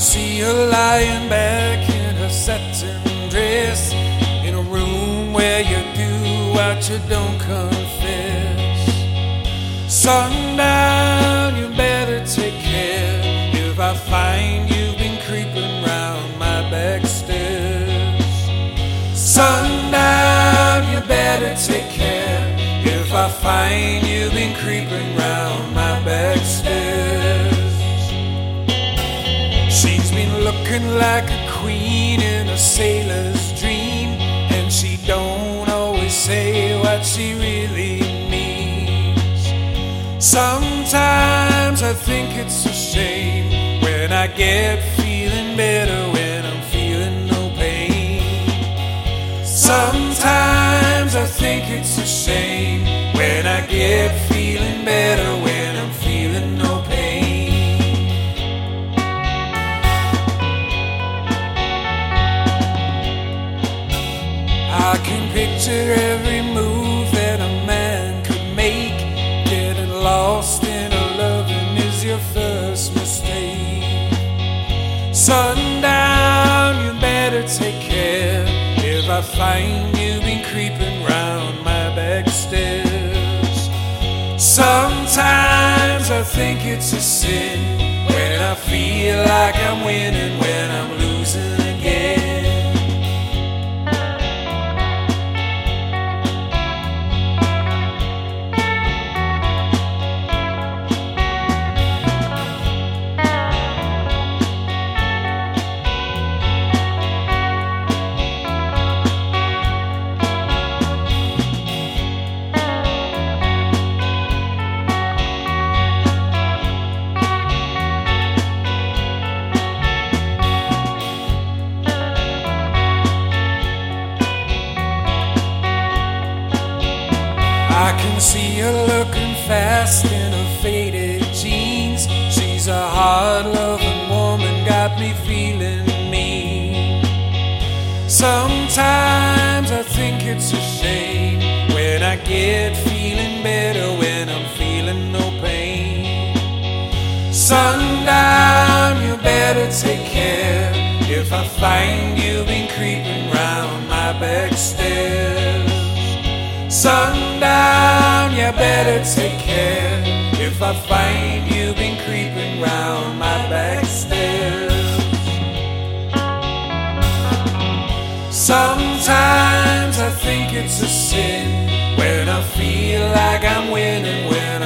see her lying back in her satin dress in a room where you do what you don't confess. Sundown, you better take care if I find you've been creeping round my back stairs. Sundown, you better take care if I find you've been creeping looking like a queen in a sailor's dream, and she don't always say what she really means. Sometimes I think it's a shame when I get feeling better when I'm feeling no pain. Sometimes I think it's a shame I can picture every move that a man could make. Getting lost in a loving is your first mistake. Sundown, you better take care if I find you been creeping round my back stairs. Sometimes I think it's a sin when I feel like I'm winning I can see her looking fast in her faded jeans. She's a hard loving woman, got me feeling mean. Sometimes I think it's a shame when I get feeling better when I'm feeling no pain. Sundown, you better take care if I find you've been creeping round my back stairs. Sundown, you better take care if I find you've been creeping round my back stairs. Sometimes I think it's a sin when I feel like I'm winning when.